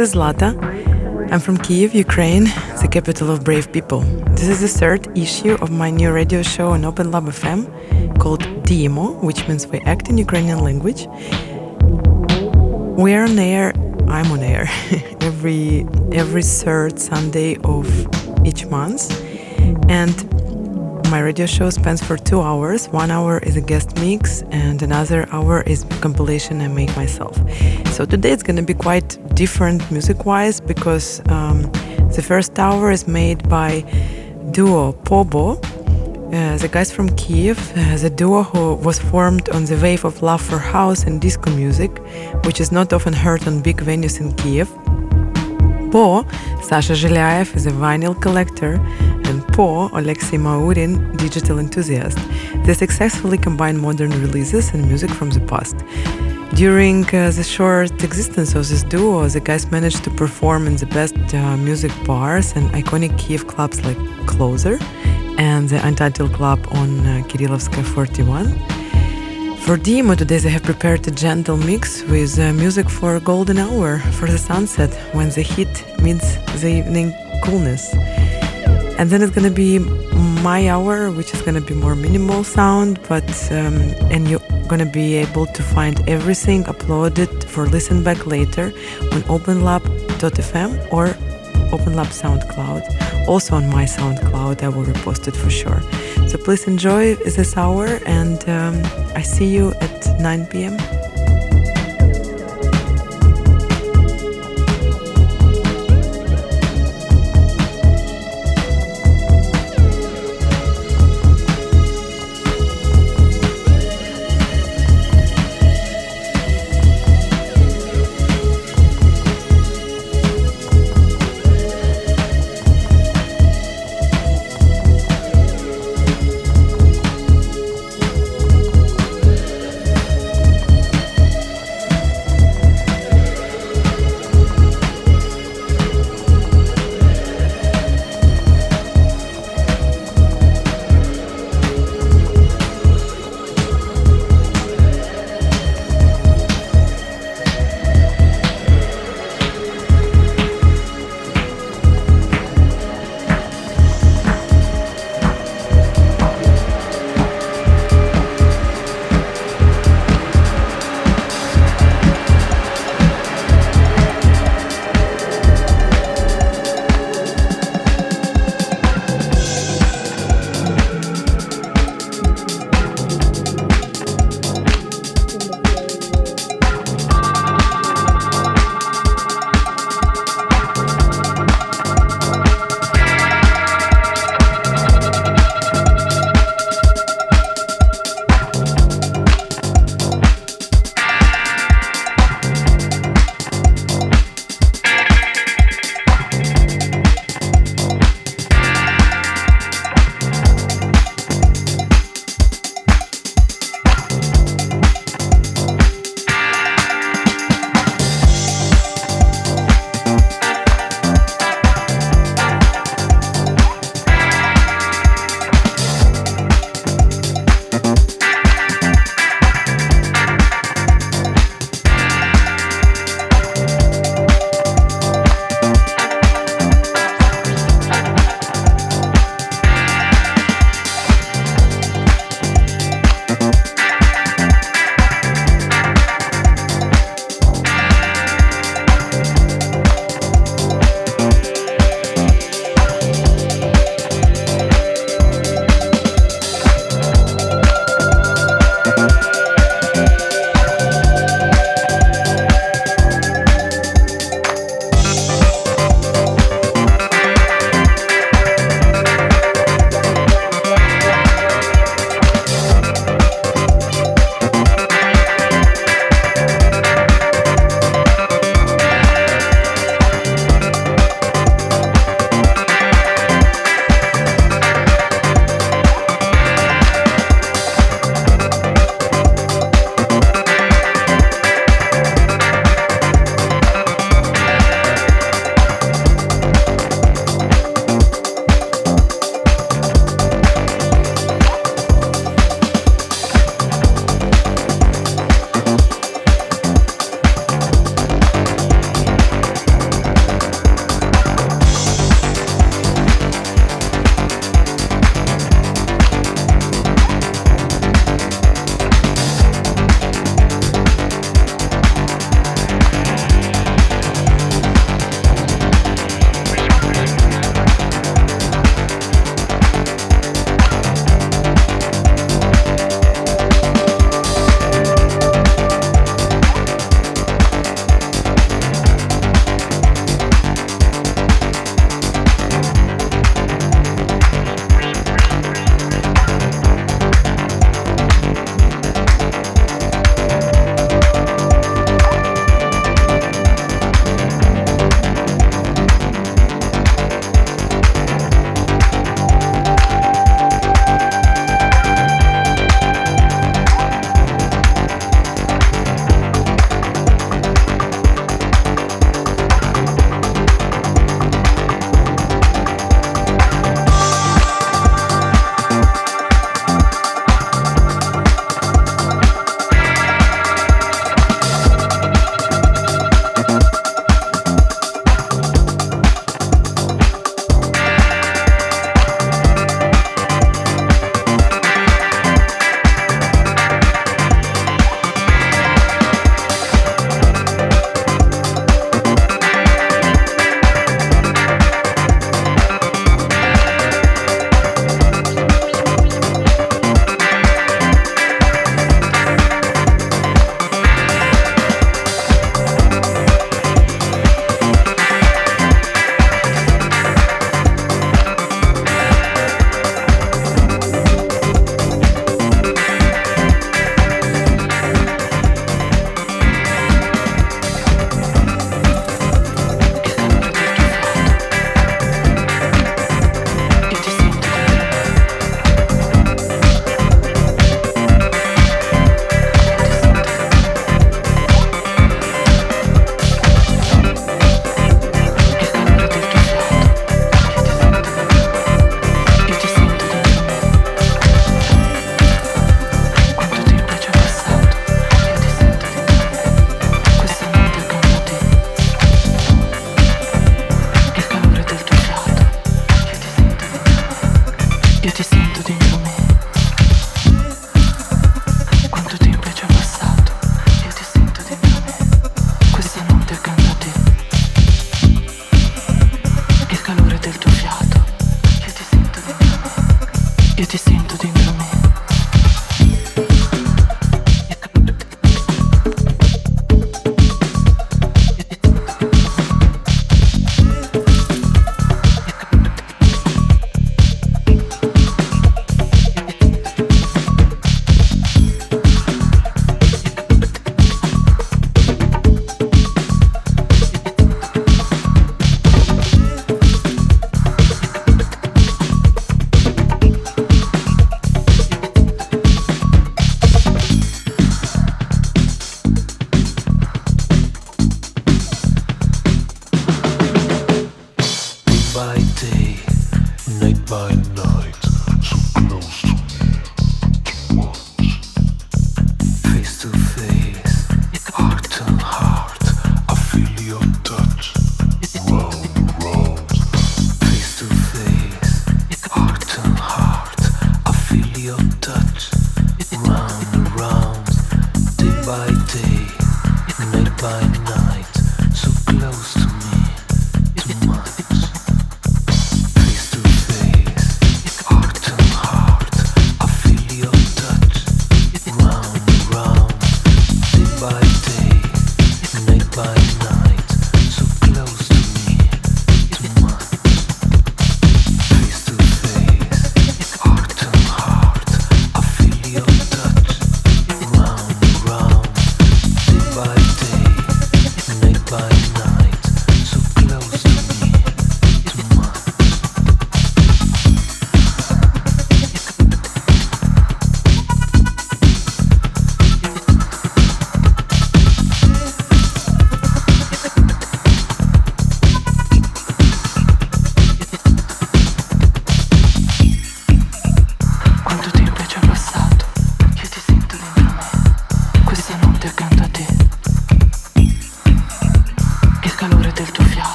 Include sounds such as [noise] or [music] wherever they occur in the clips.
is Zlata. I'm from Kiev, Ukraine, the capital of brave people. This is the third issue of my new radio show on Open Lab FM called Diemo, which means we act in Ukrainian language. We are on air, I'm on air, [laughs] every every third Sunday of each month. And my radio show spans for two hours. One hour is a guest mix, and another hour is compilation I make myself. So today it's going to be quite different music wise because um, the first hour is made by duo PO BO. Uh, the guys from Kiev, uh, the duo who was formed on the wave of love for house and disco music, which is not often heard on big venues in Kiev. Po, Sasha Zhylyayev is a vinyl collector, and Po, Alexei Maurin, digital enthusiast. They successfully combine modern releases and music from the past. During uh, the short existence of this duo, the guys managed to perform in the best uh, music bars and iconic Kiev clubs like Closer and the Untitled Club on uh, Kirillovskaya 41. For Diemo today they have prepared a gentle mix with uh, music for a golden hour, for the sunset, when the heat meets the evening coolness. And then it's gonna be my hour, which is gonna be more minimal sound, but um, and you're gonna be able to find everything uploaded for listen back later on openlab.fm or OpenLab SoundCloud. Also on my SoundCloud, I will repost it for sure. So please enjoy this hour, and um, I see you at 9 p.m.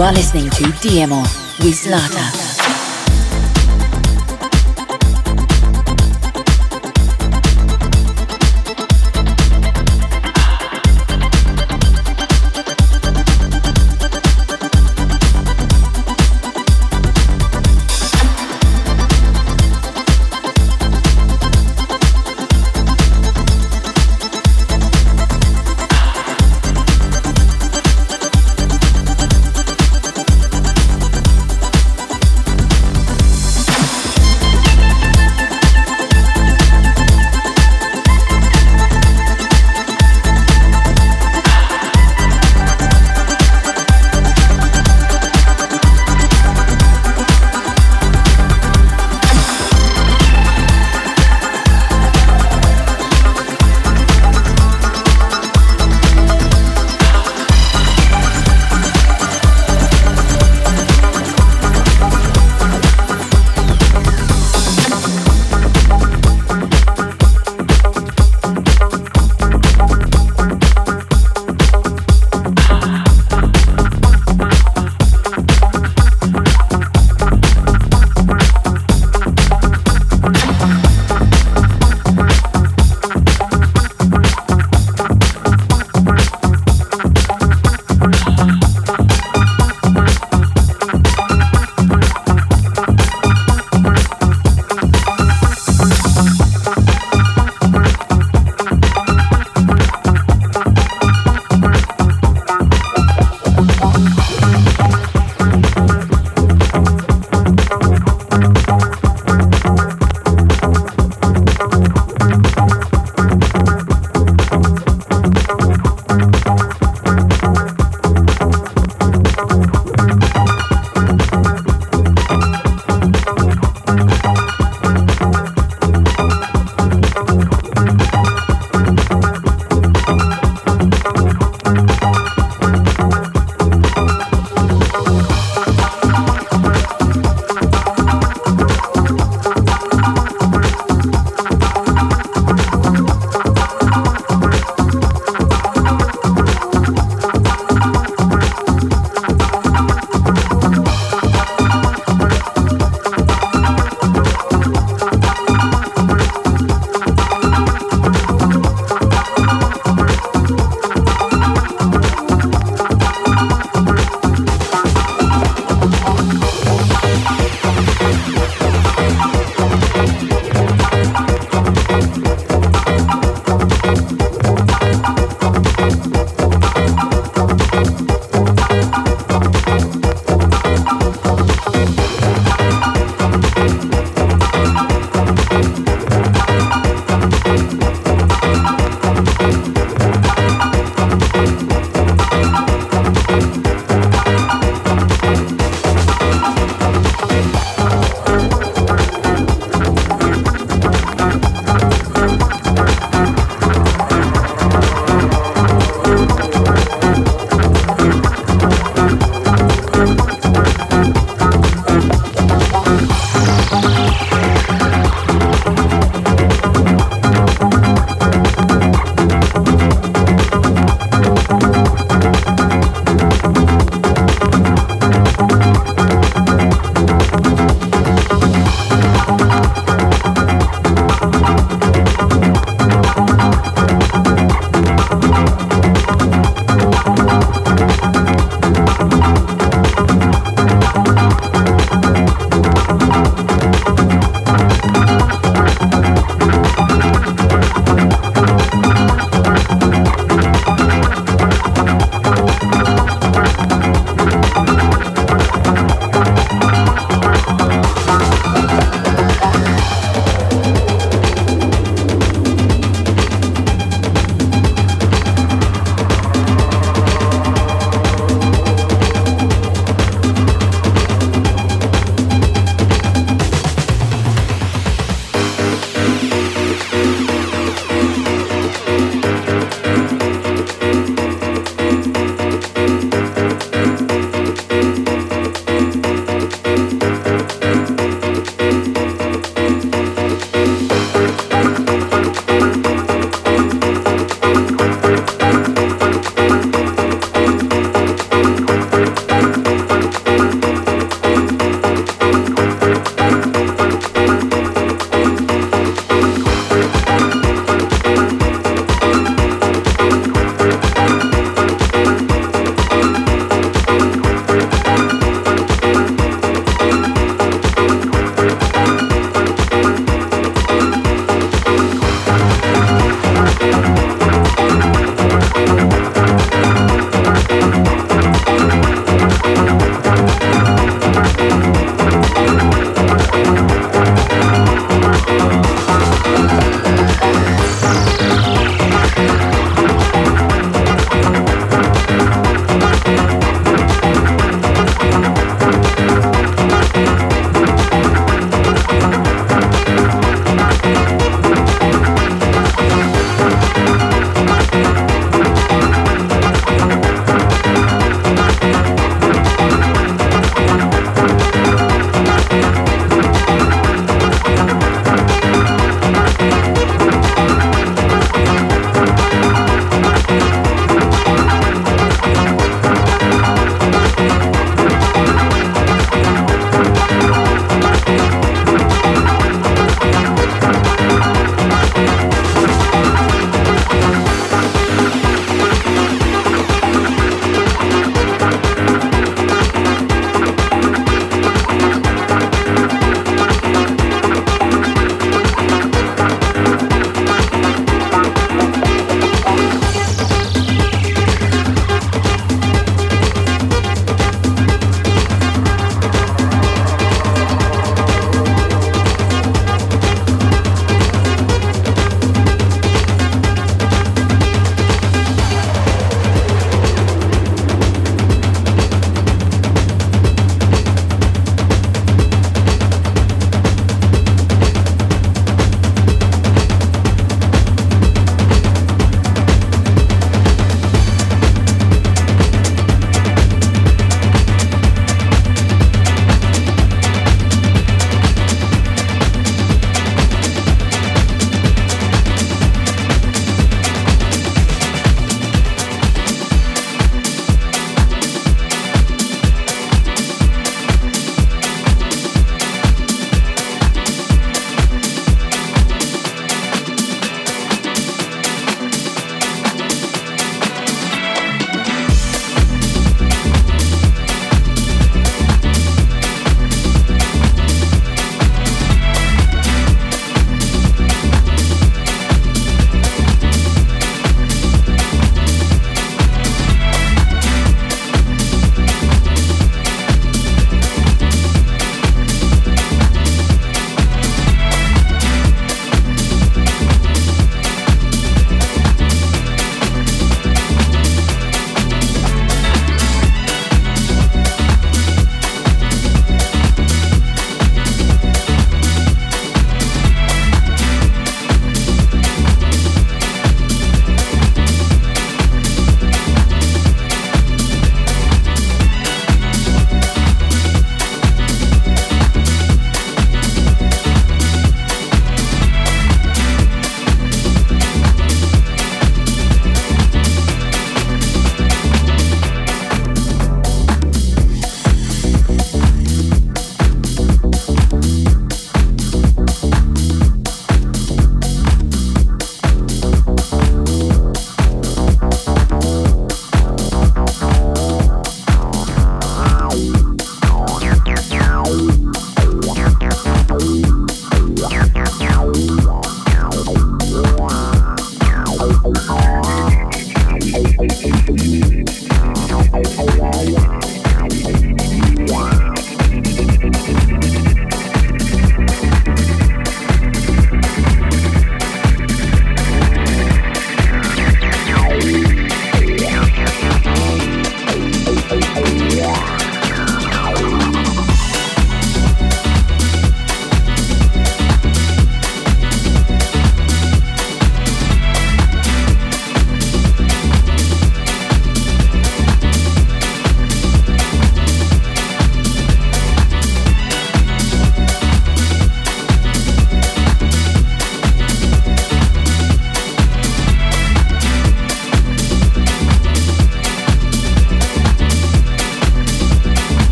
You are listening to Diemo with Zlata.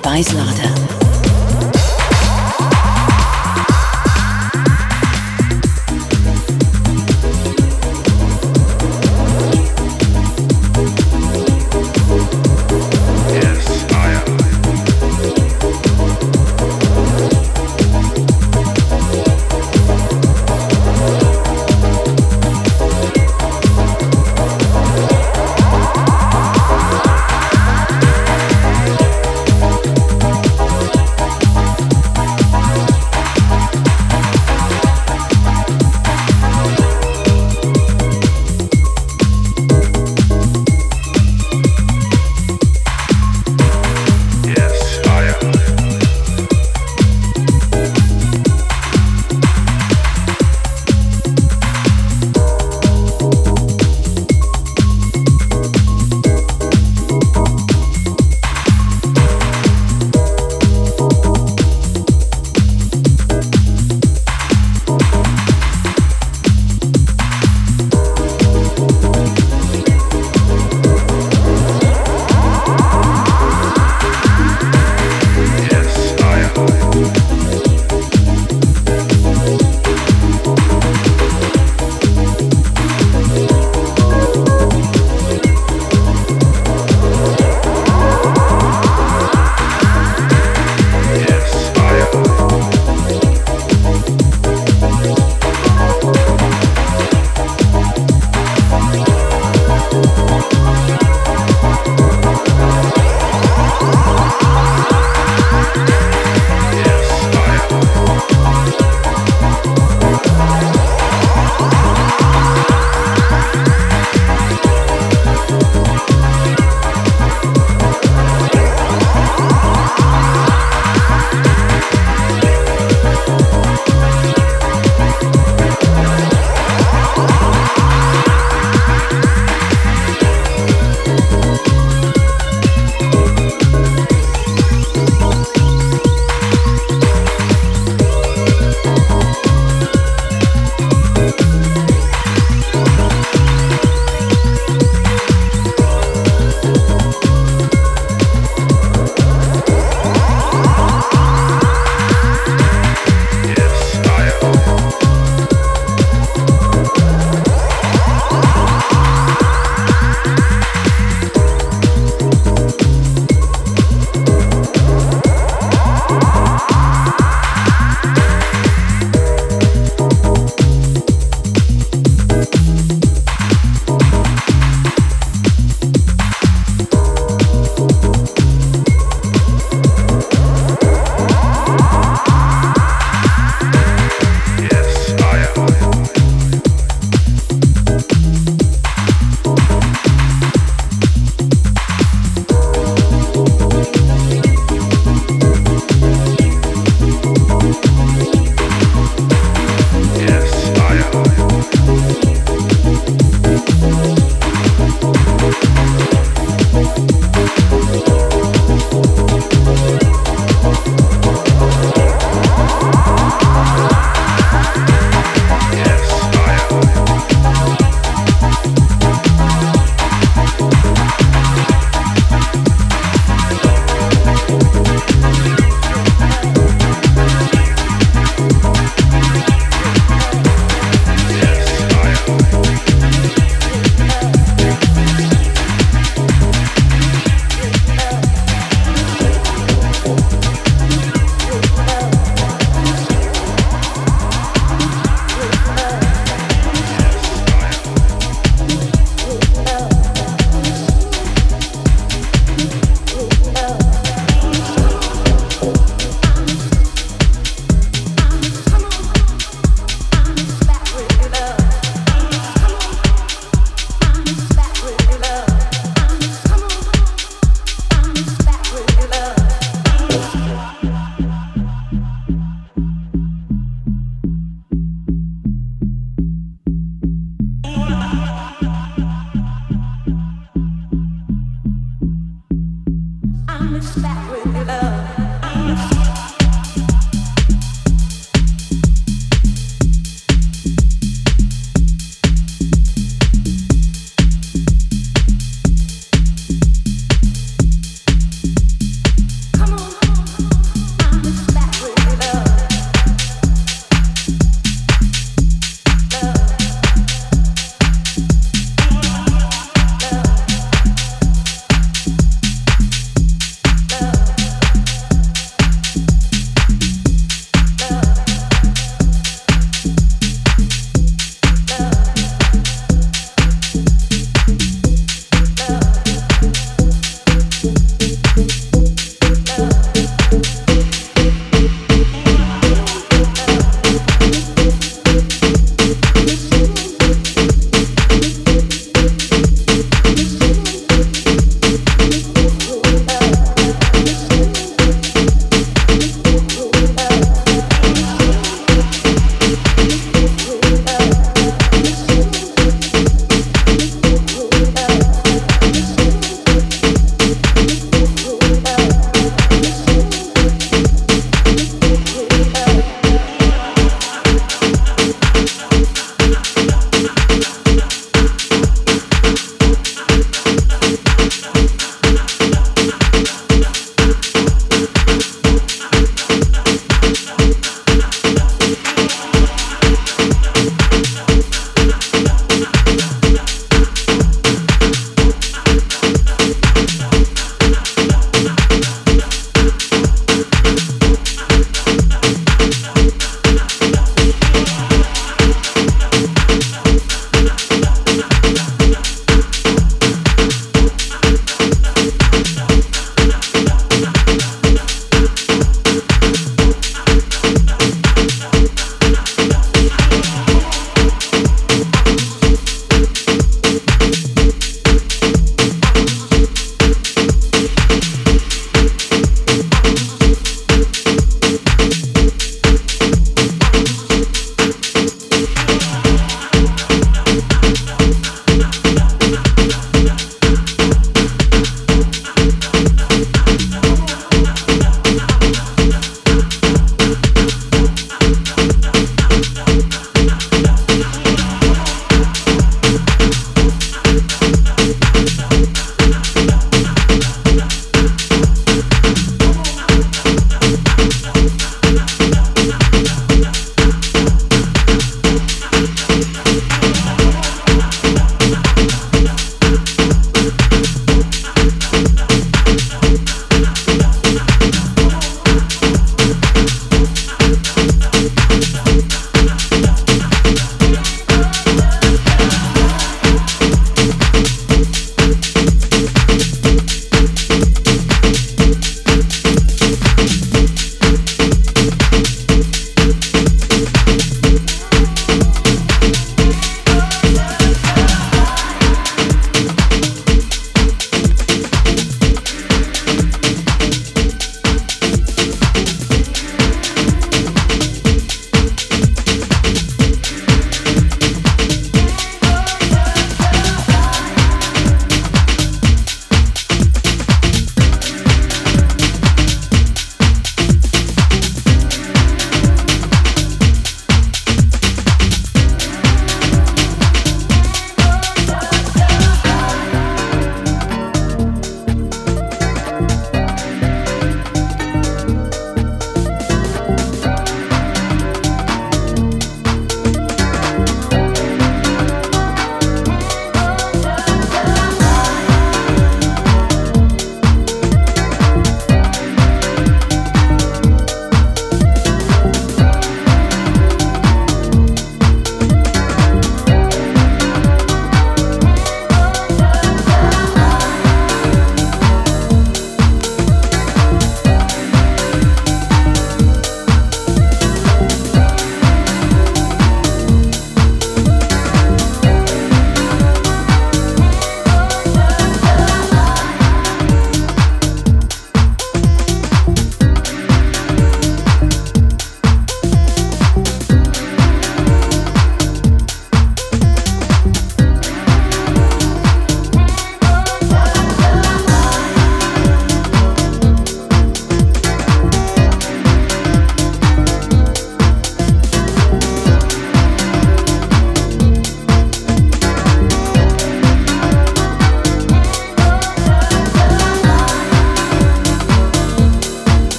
By Zlata.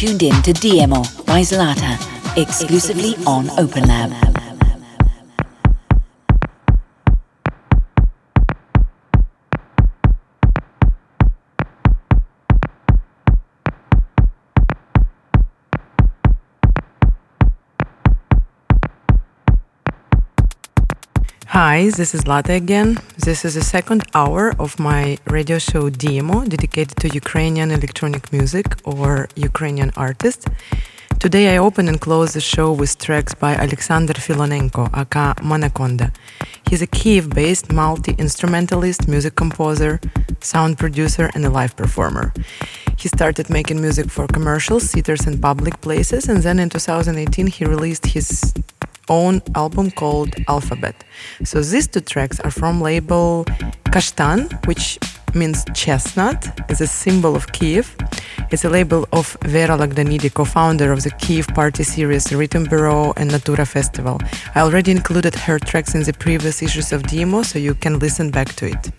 Tuned in to Diemo by Zlata, exclusively on OpenLab. Hi, this is Zlata again. This is the second hour of my radio show Diemo, dedicated to Ukrainian electronic music or Ukrainian artists. Today I open and close the show with tracks by Alexander Filonenko, aka Monoconda. He's a Kiev-based multi-instrumentalist, music composer, sound producer and a live performer. He started making music for commercials, theaters and public places and then in 2018 he released his own album called Alphabet. So these two tracks are from label Kashtan, which means chestnut, is a symbol of Kiev. It's a label of Vera Logdanidi, co-founder of the Kiev party series Rhythm Buro and Natura Festival. I already included her tracks in the previous issues of Diemo, so you can listen back to it.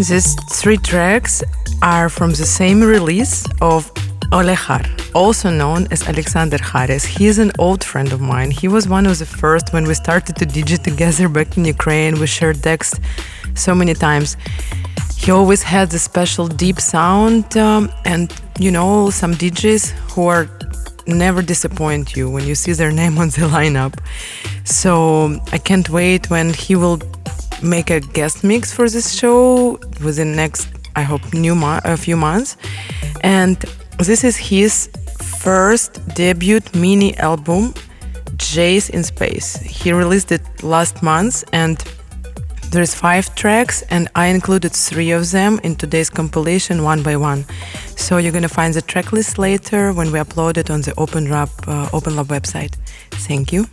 These three tracks are from the same release of Olekhar, also known as Alexander Hares. He is an old friend of mine. He was one of the first when we started to DJ together back in Ukraine. We shared decks so many times. He always had a special deep sound, um, and you know, some DJs who are never disappoint you when you see their [laughs] name on the lineup. So I can't wait when he will make a guest mix for this show within next, I hope, new mo- a few months. And this is his first debut mini album, Jays in Space. He released it last month and there's five tracks, and I included three of them in today's compilation one by one. So you're gonna find the track list later when we upload it on the Open Lab, uh, Open Lab website. Thank you.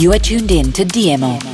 You are tuned in to Diemo.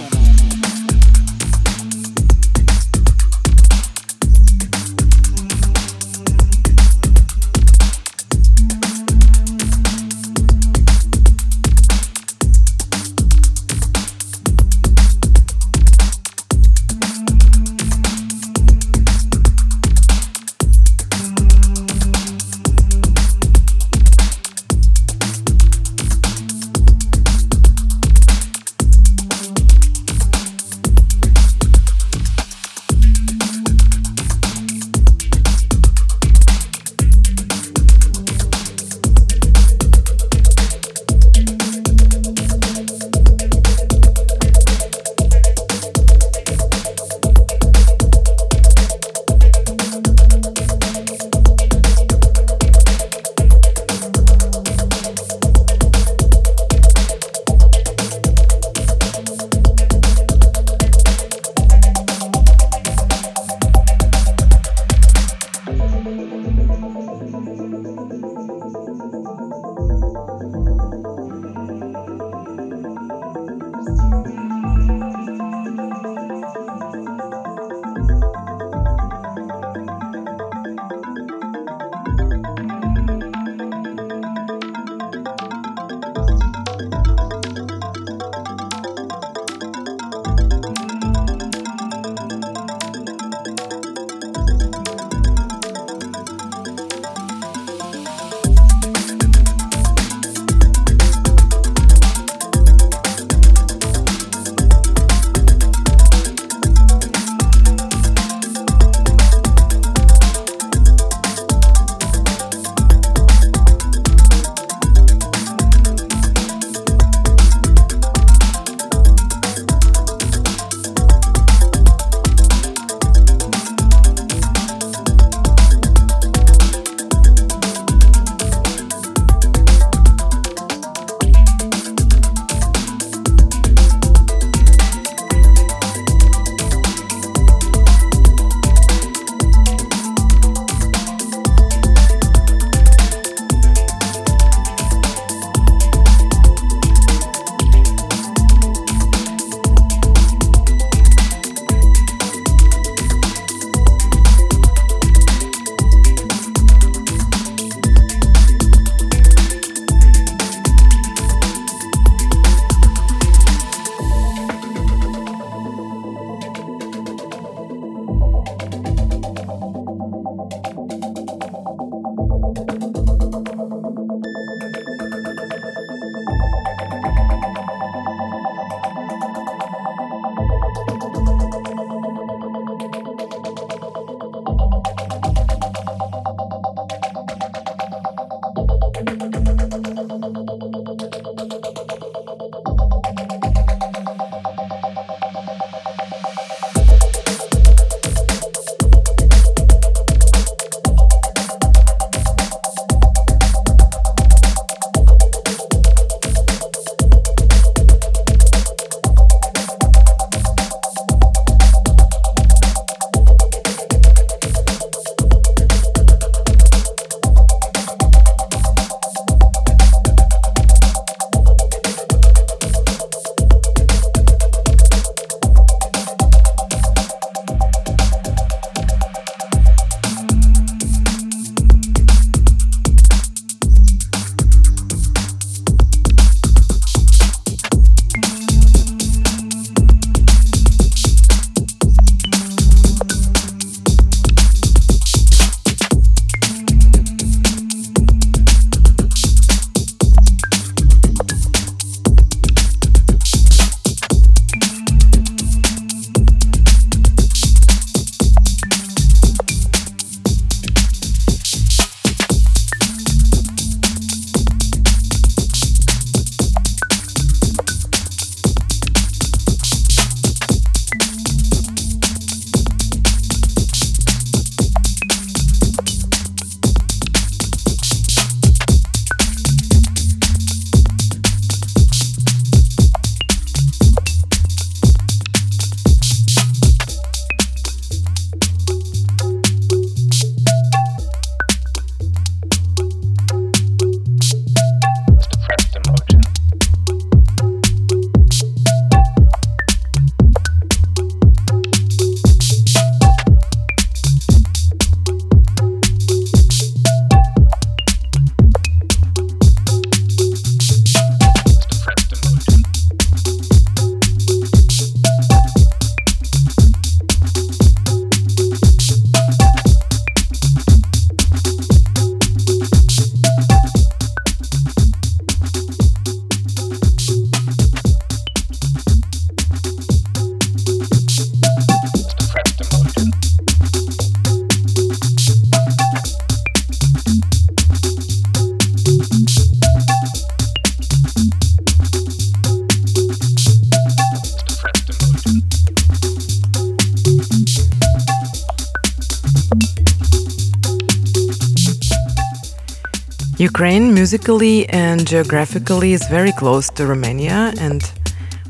Ukraine, musically and geographically, is very close to Romania, and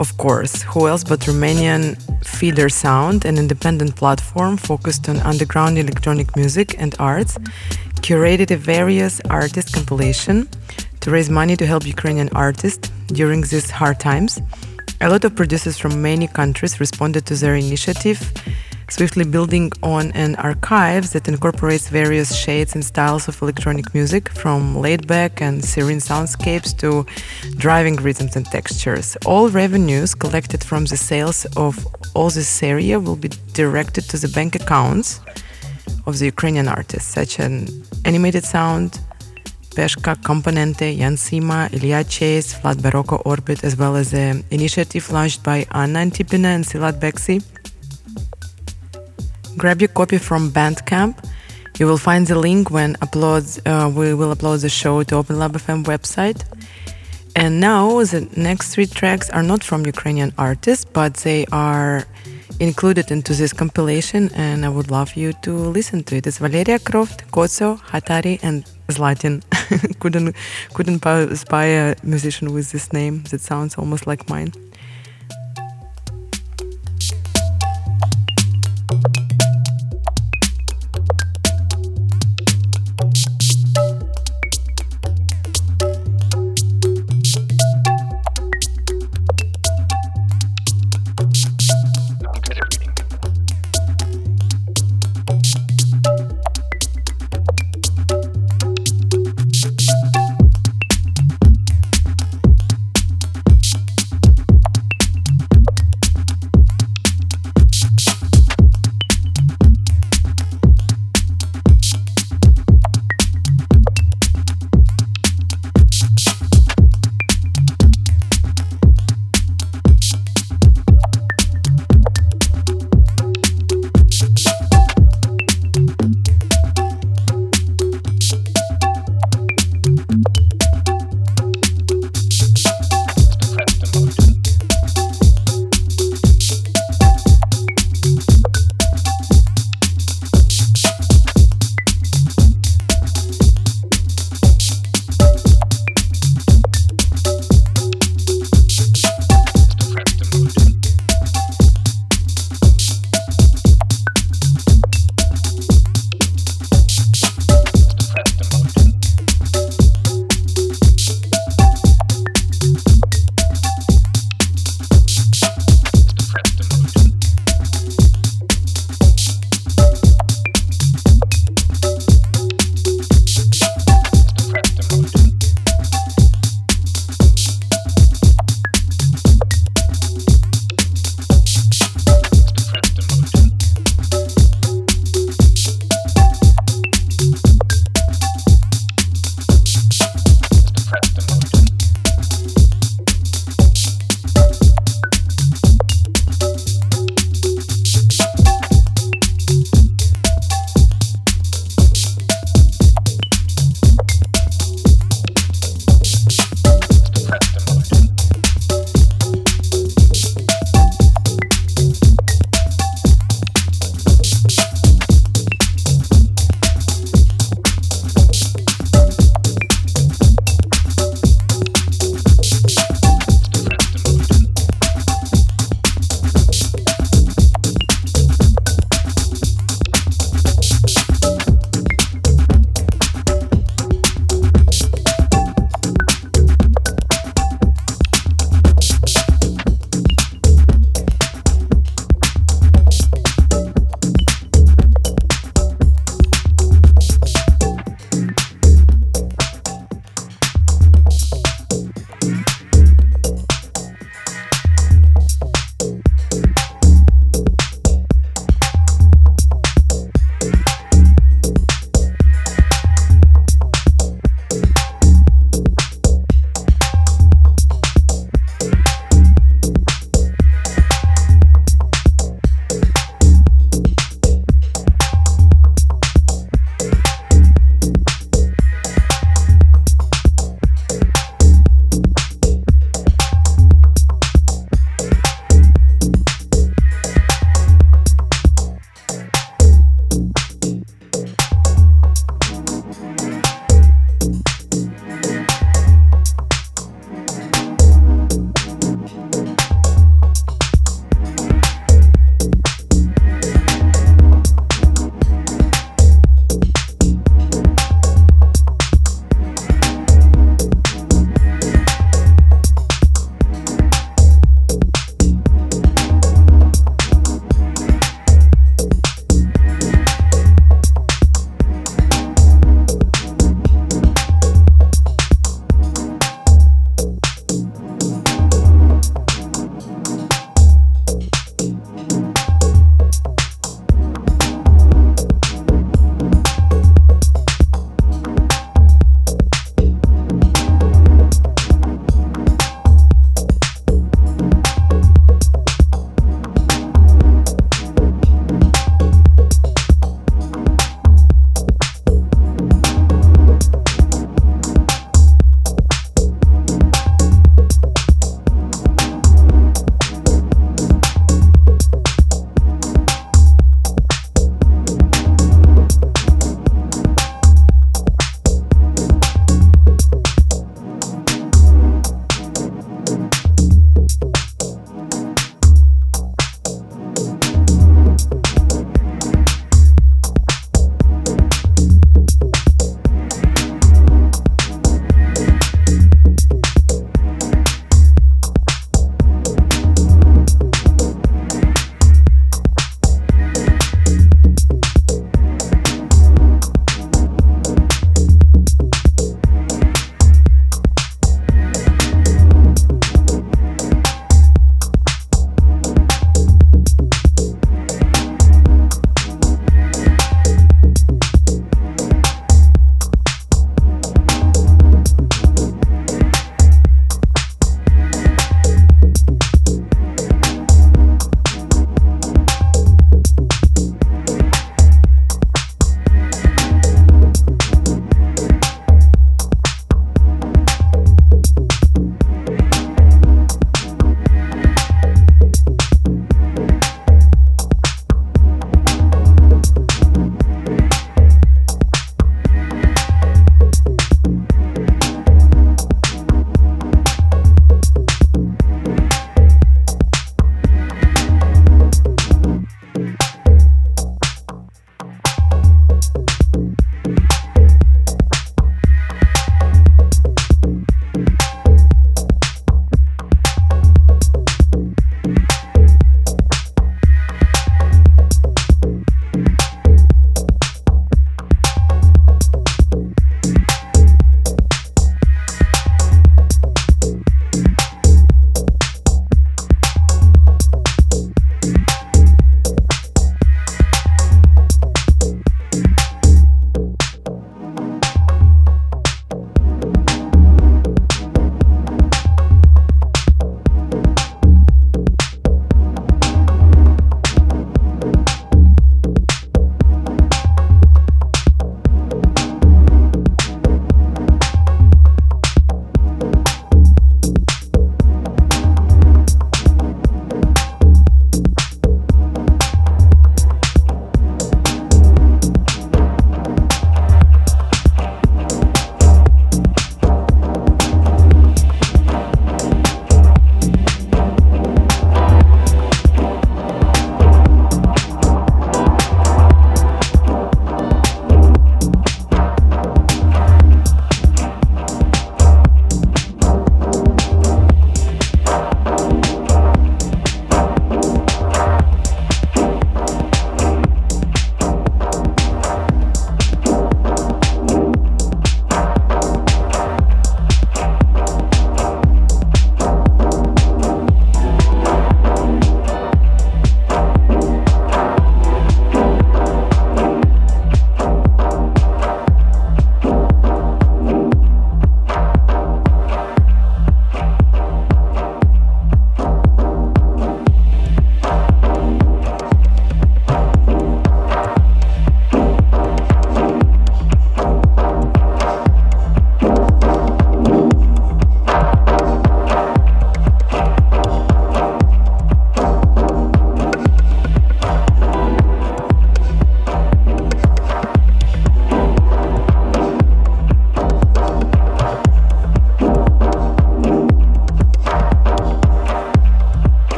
of course, who else but Romanian Feeder Sound, an independent platform focused on underground electronic music and arts, curated a various artist compilation to raise money to help Ukrainian artists during these hard times. A lot of producers from many countries responded to their initiative, swiftly building on an archive that incorporates various shades and styles of electronic music, from laid back and serene soundscapes to driving rhythms and textures. All revenues collected from the sales of all this area will be directed to the bank accounts of the Ukrainian artists, such as Animated Sound, Peshka, Componente, Yansima, Ilya Chase, Flat Barocco Orbit, as well as the initiative launched by Anna Antipina and Silat Beksi. Grab your copy from Bandcamp. You will find the link when uploads, uh, we will upload the show to Open Lab FM website. And now the next three tracks are not from Ukrainian artists, but they are included into this compilation, and I would love you to listen to it. It's Valeria Croft, Kozo, Hatari, and Zlatin. [laughs] couldn't couldn't buy a musician with this name that sounds almost like mine.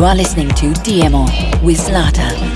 You are listening to Diemo with Zlata.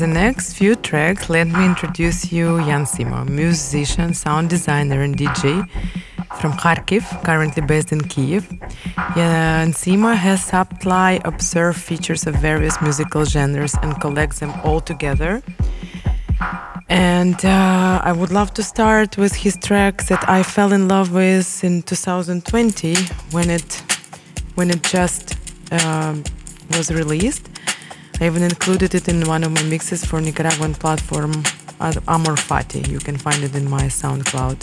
The next few tracks, let me introduce you Yansima, musician, sound designer, and DJ from Kharkiv, currently based in Kiev. Yansima has subtly observed features of various musical genres and collects them all together. And uh, I would love to start with his tracks that I fell in love with in 2020 when it when it just um, was released. I even included it in one of my mixes for Nicaraguan platform Amor Fati. You can find it in my SoundCloud.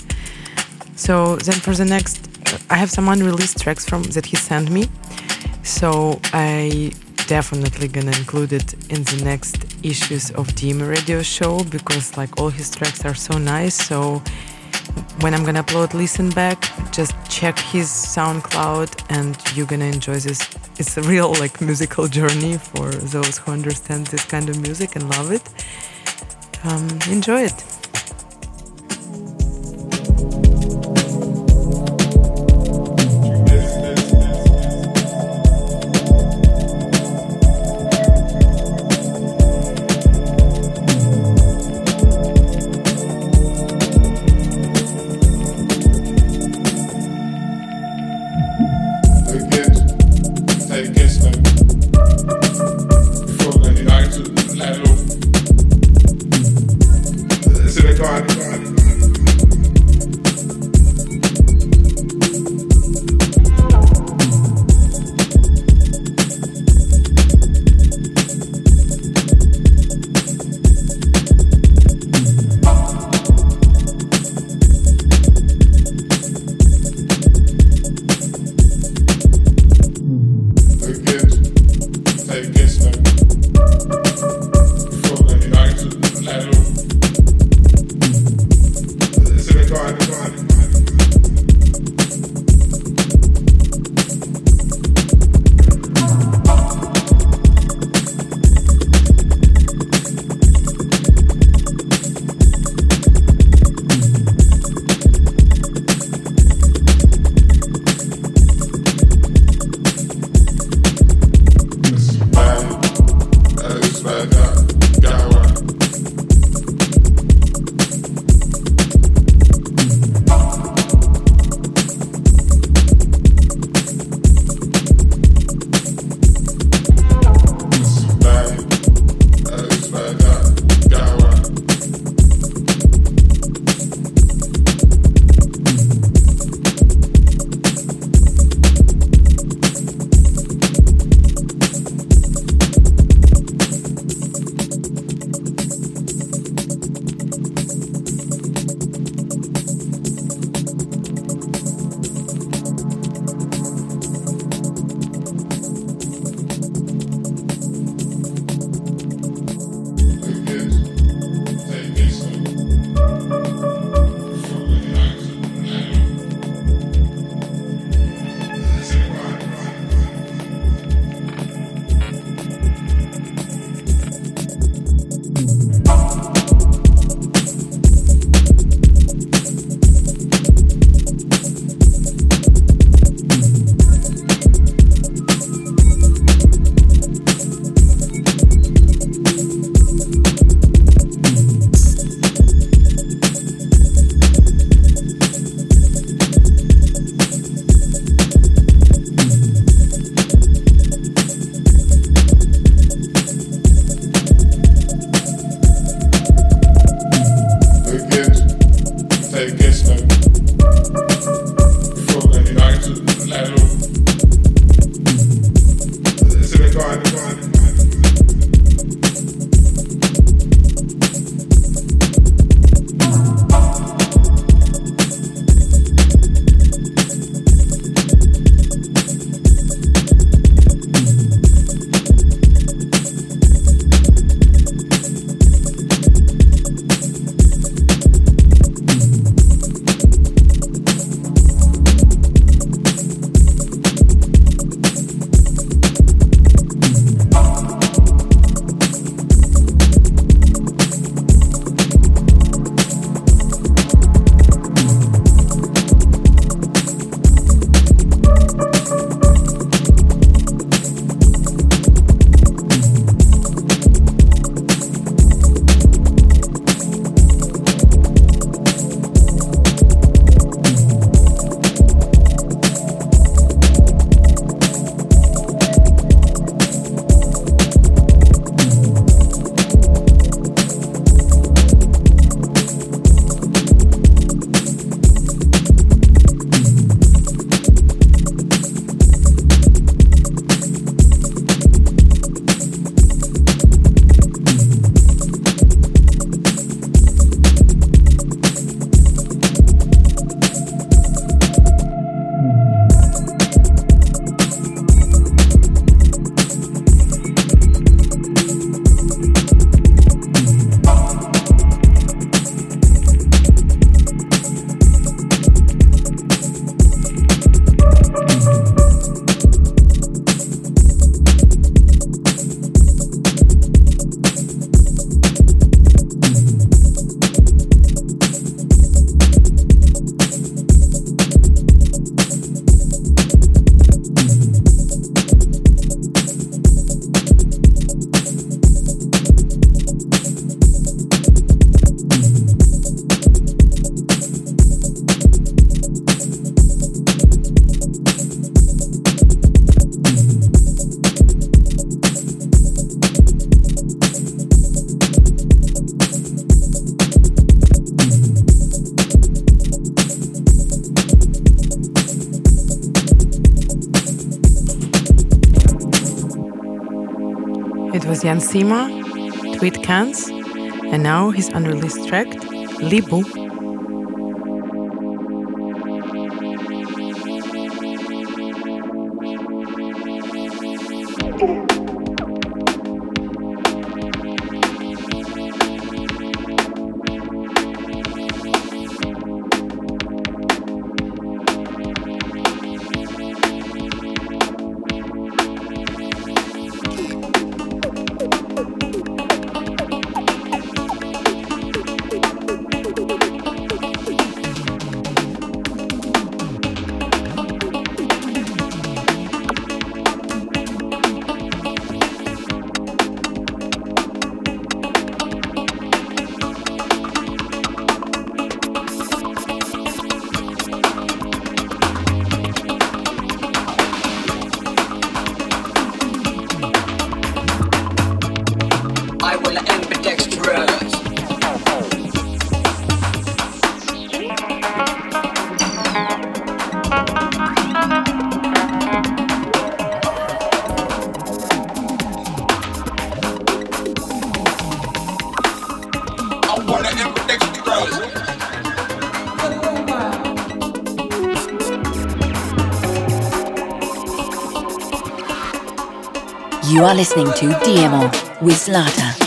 So then for the next, uh, I have some unreleased tracks from that he sent me. So I definitely gonna include it in the next issues of Diemo Radio Show because like all his tracks are so nice. So when I'm gonna upload Listen Back, just check his SoundCloud and you're gonna enjoy this it's a real like musical journey for those who understand this kind of music and love it. Um, enjoy it. Yansima, Tweet Cans, and now his unreleased track, Libu. You are listening to Diemo with Zlata.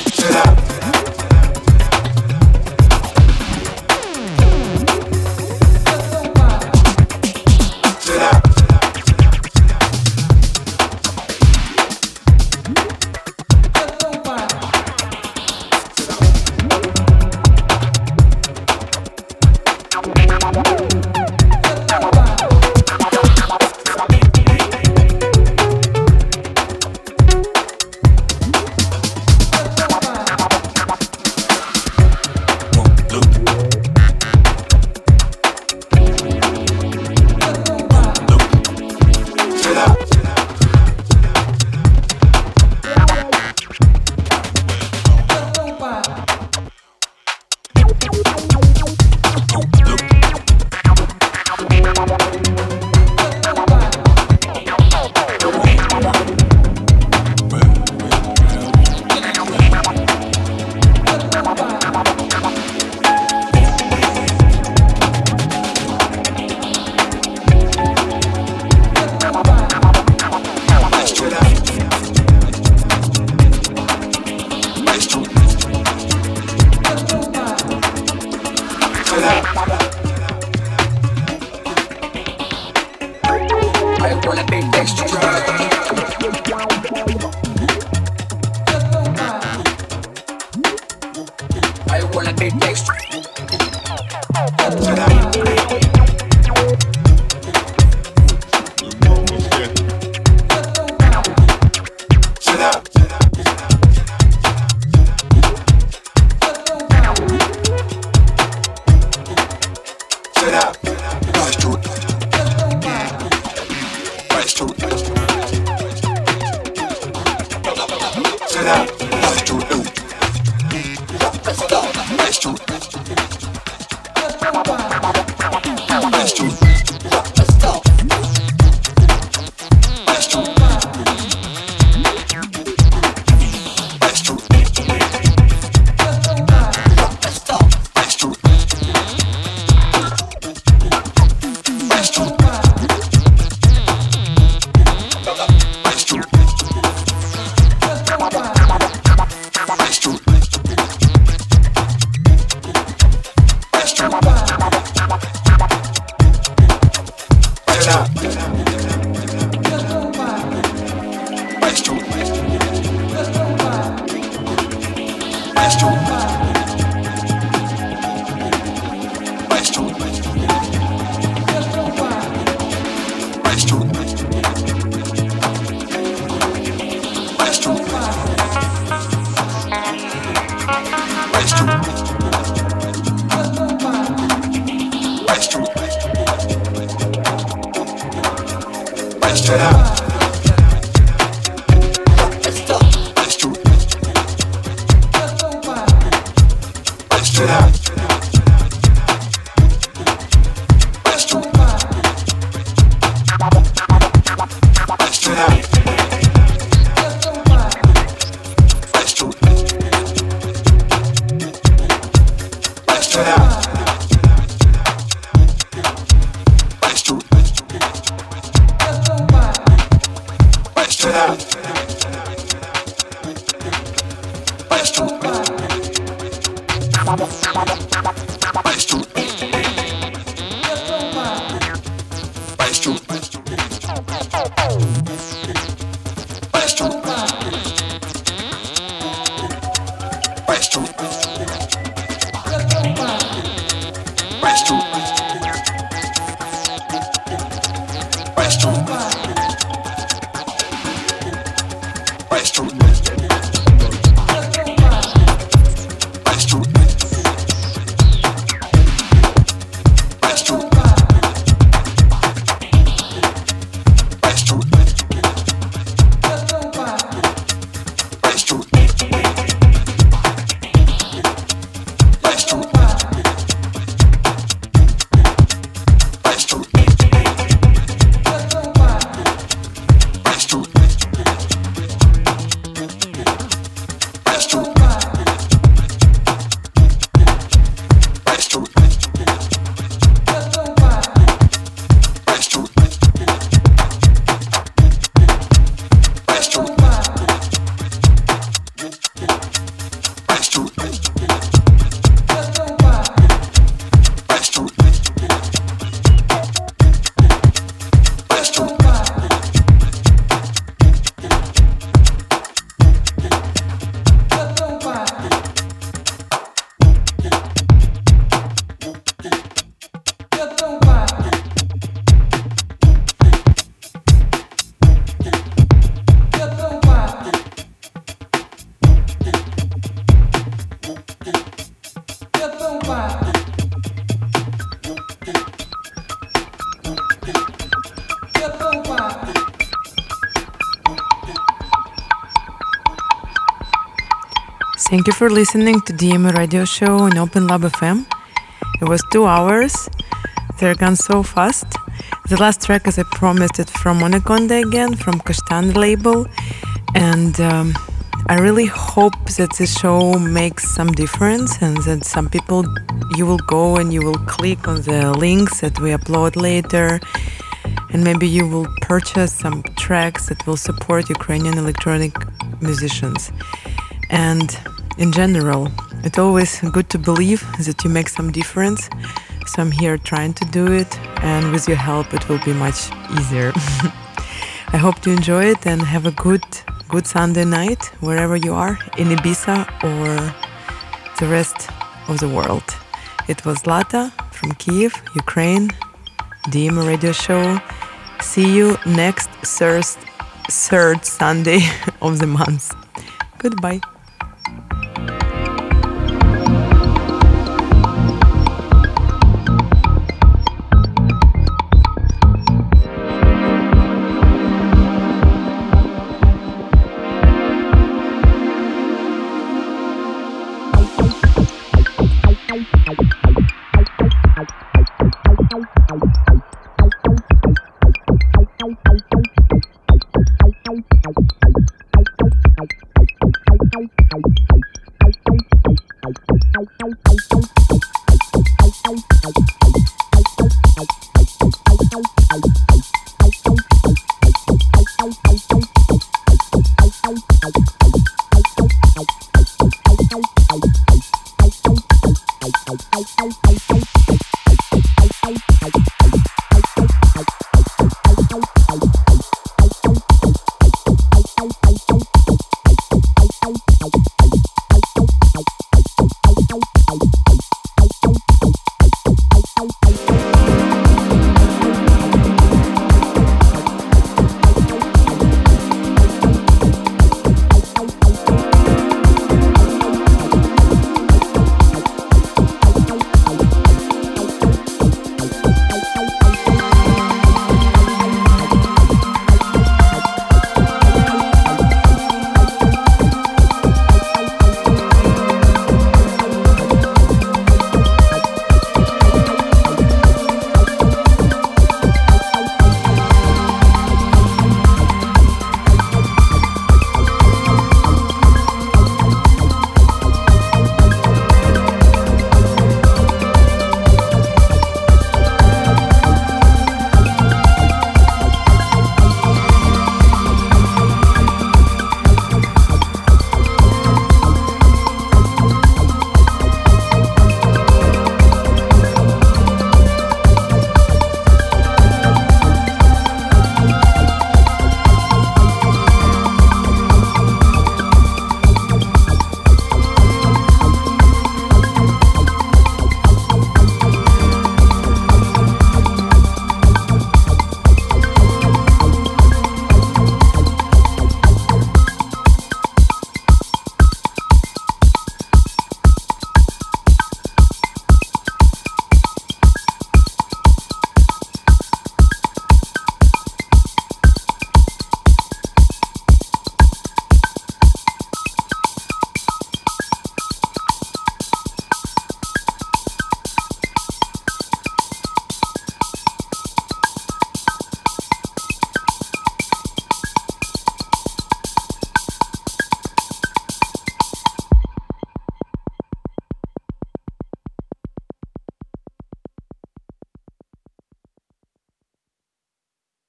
Thank you for listening to Diemo radio show on Open Lab FM. It was two hours. They're gone so fast. The last track, as I promised, it from Monoconda again, from Kashtan label. And um, I really hope that the show makes some difference and that some people, you will go and you will click on the links that we upload later. And maybe you will purchase some tracks that will support Ukrainian electronic musicians. And in general. It's always good to believe that you make some difference. So I'm here trying to do it, and with your help, it will be much easier. [laughs] I hope you enjoy it and have a good, good Sunday night wherever you are in Ibiza or the rest of the world. It was Zlata from Kiev, Ukraine, Diemo Radio Show. See you next third, third Sunday [laughs] of the month. Goodbye.